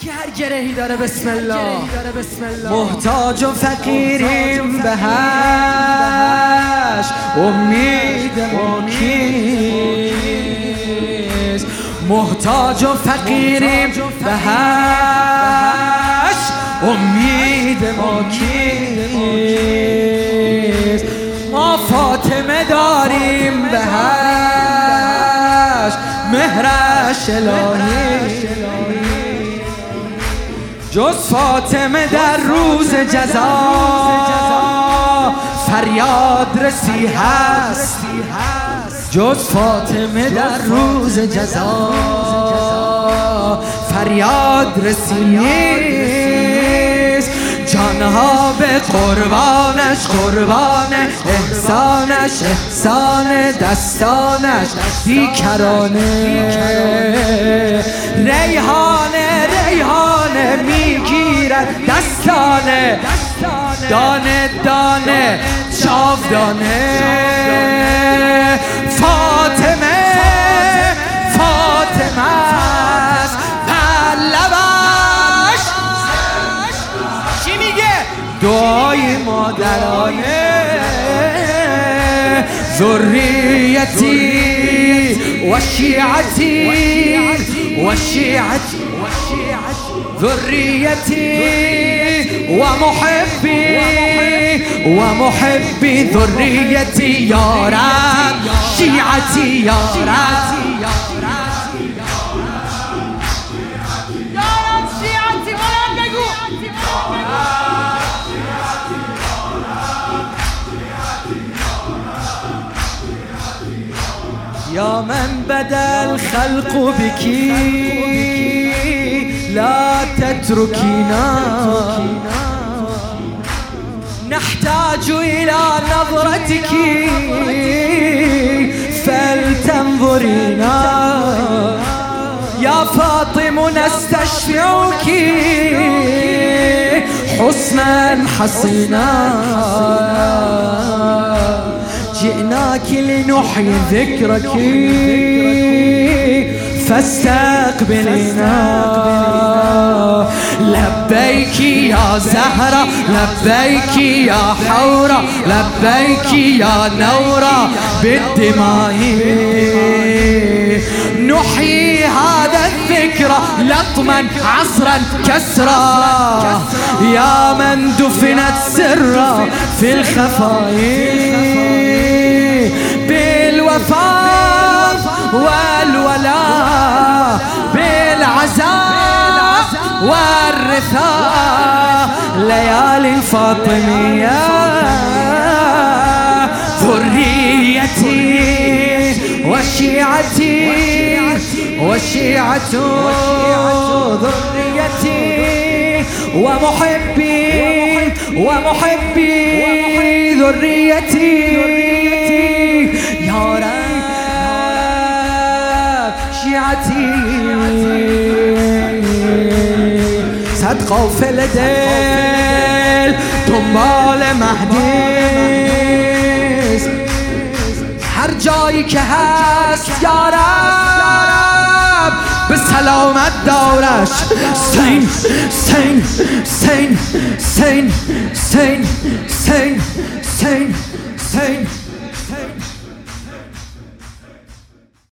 که هر گرهی داره بسم الله. محتاج و فقیریم به حشر امید ما کیست. محتاج و فقیریم به حشر امید ما کیست. ما فاطمه داریم به حشر مهرش الهی. جز فاطمه در روز جزا. فریاد رسی هست. جز فاطمه در روز جزا. فریاد رسی نیست. جانها به قربانش قربان احسانش احسان دستانش. بیکرانه. دانه دانه دانه. فاطمه فاطمه است. پلبش چی میگه؟ دعای مادرانه. ذریتی و شیعتی. و شیعتی. و شیعتی. ذریتی. ومحبي ومحبي ذريتي يا رب شيعتي يا رب. يا من بدا الخلق بك لا تتركينا. نحتاج إلى نظرتك. فلتنظرينا. يا فاطم نستشفعك. حسنا حصينا جئناك لنحيي ذكرك. فاستقبلنا. لبيك يا زهرة لبيك يا حورة لبيك يا نورة بالدماء. نحيي هذا الذكرى لطما عصرا كسرا. يا من دفنت سرا في الخفاء. والرثاء ليالي فاطمية ذريتي وشيعتي وشيعة ذريتي ومحبي ومحبي ذريتي. يا رب شيعتي. صد قافل دل دنبال مهدیست هر جایی که هست یارب به سلامت دارش. سین سین سین سین سین سین سین سین.